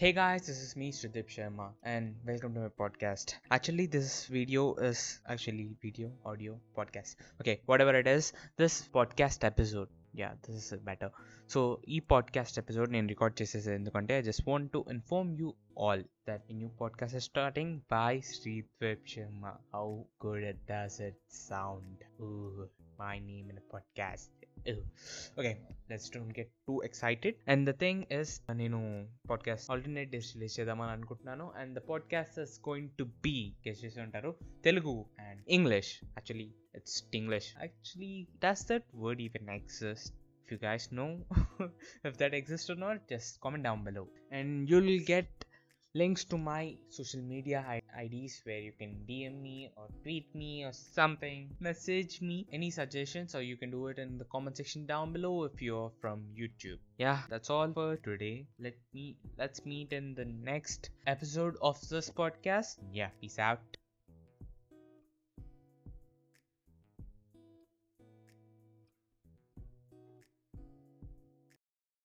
Hey guys, this is me Sridip Sharma and welcome to my podcast. Actually, this video is actually video, audio, podcast. Okay, whatever it is, this podcast episode. Yeah, this is better. So, e podcast episode in record chases in the content. I just want to inform you all that a new podcast is starting by Sridip Sharma. How good does it sound? Ooh, my name in a podcast podcast okay let's don't get two excited and the thing is నేను podcast alternate days release చేద్దామని అనుకుంటున్నాను and the podcast is going to be guess చేసి ఉంటారు Telugu and English actually it's English actually does that word even exist if you guys know if that exists or not just comment down below and you'll get links to my social media IDs where you can DM me or tweet me or something. Message me any suggestions or you can do it in the comment section down below if you're from YouTube. Yeah that's all for today. Let me let's meet in the next episode of this podcast. Yeah peace out